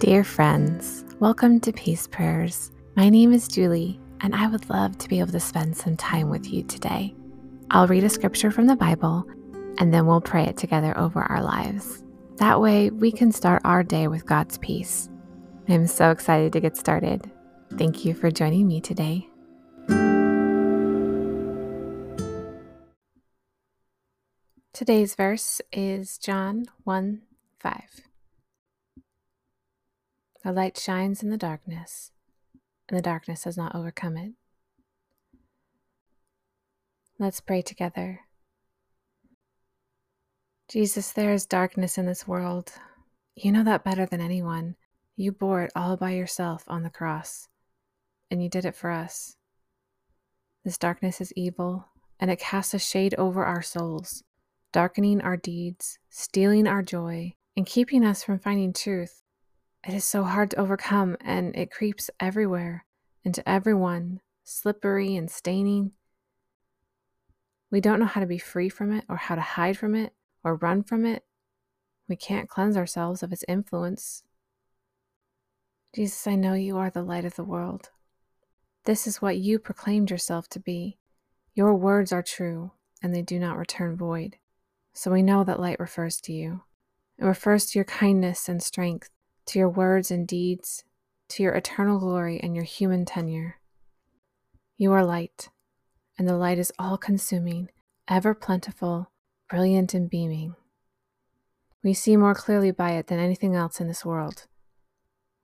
Dear friends, welcome to Peace Prayers. My name is Julie, and I would love to be able to spend some time with you today. I'll read a scripture from the Bible, and then we'll pray it together over our lives. That way, we can start our day with God's peace. I'm so excited to get started. Thank you for joining me today. Today's verse is John 1 5. The light shines in the darkness, and the darkness has not overcome it. Let's pray together. Jesus, there is darkness in this world. You know that better than anyone. You bore it all by yourself on the cross, and you did it for us. This darkness is evil, and it casts a shade over our souls, darkening our deeds, stealing our joy, and keeping us from finding truth. It is so hard to overcome, and it creeps everywhere, into everyone, slippery and staining. We don't know how to be free from it, or how to hide from it, or run from it. We can't cleanse ourselves of its influence. Jesus, I know you are the light of the world. This is what you proclaimed yourself to be. Your words are true, and they do not return void. So we know that light refers to you. It refers to your kindness and strength, to your words and deeds, to your eternal glory and your human tenure. You are light, and the light is all consuming, ever plentiful, brilliant, and beaming. We see more clearly by it than anything else in this world.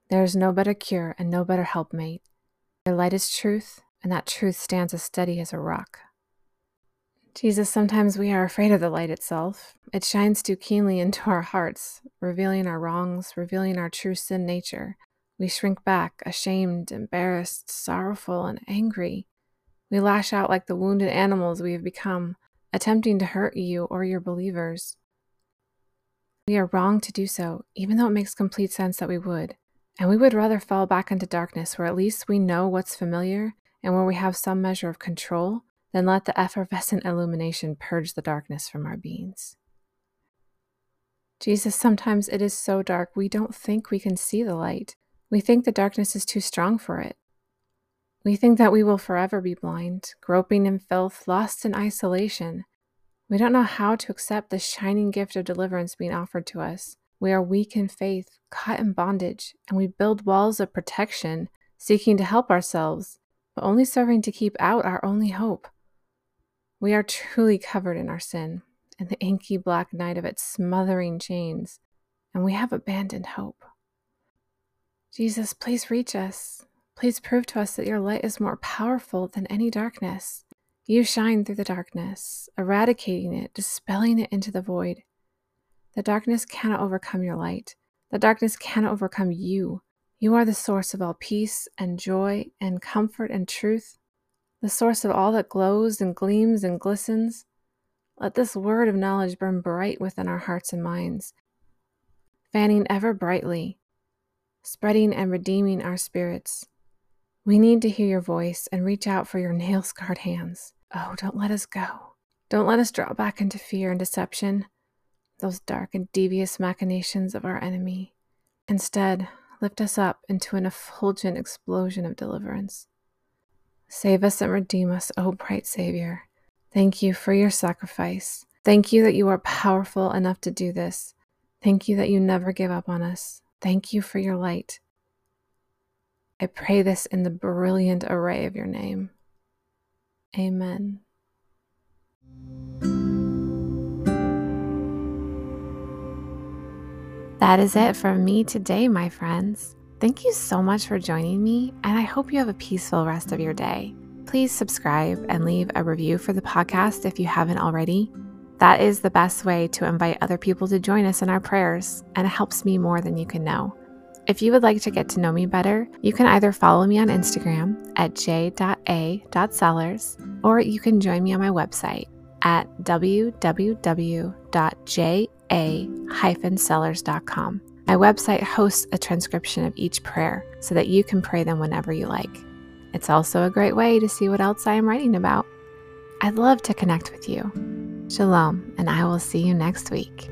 There is no better cure and no better helpmate. Your light is truth, and that truth stands as steady as a rock. Jesus, sometimes we are afraid of the light itself. It shines too keenly into our hearts, revealing our wrongs, revealing our true sin nature. We shrink back, ashamed, embarrassed, sorrowful, and angry. We lash out like the wounded animals we have become, attempting to hurt you or your believers. We are wrong to do so, even though it makes complete sense that we would. And we would rather fall back into darkness where at least we know what's familiar and where we have some measure of control then let the effervescent illumination purge the darkness from our beings. Jesus, sometimes it is so dark we don't think we can see the light. We think the darkness is too strong for it. We think that we will forever be blind, groping in filth, lost in isolation. We don't know how to accept the shining gift of deliverance being offered to us. We are weak in faith, caught in bondage, and we build walls of protection, seeking to help ourselves, but only serving to keep out our only hope. We are truly covered in our sin and the inky black night of its smothering chains, and we have abandoned hope. Jesus, please reach us. Please prove to us that your light is more powerful than any darkness. You shine through the darkness, eradicating it, dispelling it into the void. The darkness cannot overcome your light. The darkness cannot overcome you. You are the source of all peace and joy and comfort and truth the source of all that glows and gleams and glistens. Let this word of knowledge burn bright within our hearts and minds, fanning ever brightly, spreading and redeeming our spirits. We need to hear your voice and reach out for your nail scarred hands. Oh, don't let us go. Don't let us draw back into fear and deception, those dark and devious machinations of our enemy. Instead, lift us up into an effulgent explosion of deliverance. Save us and redeem us, O bright Savior. Thank you for your sacrifice. Thank you that you are powerful enough to do this. Thank you that you never give up on us. Thank you for your light. I pray this in the brilliant array of your name. Amen. That is it from me today, my friends. Thank you so much for joining me, and I hope you have a peaceful rest of your day. Please subscribe and leave a review for the podcast if you haven't already. That is the best way to invite other people to join us in our prayers, and it helps me more than you can know. If you would like to get to know me better, you can either follow me on Instagram at j.a.sellers or you can join me on my website at www.ja-sellers.com. My website hosts a transcription of each prayer so that you can pray them whenever you like. It's also a great way to see what else I am writing about. I'd love to connect with you. Shalom, and I will see you next week.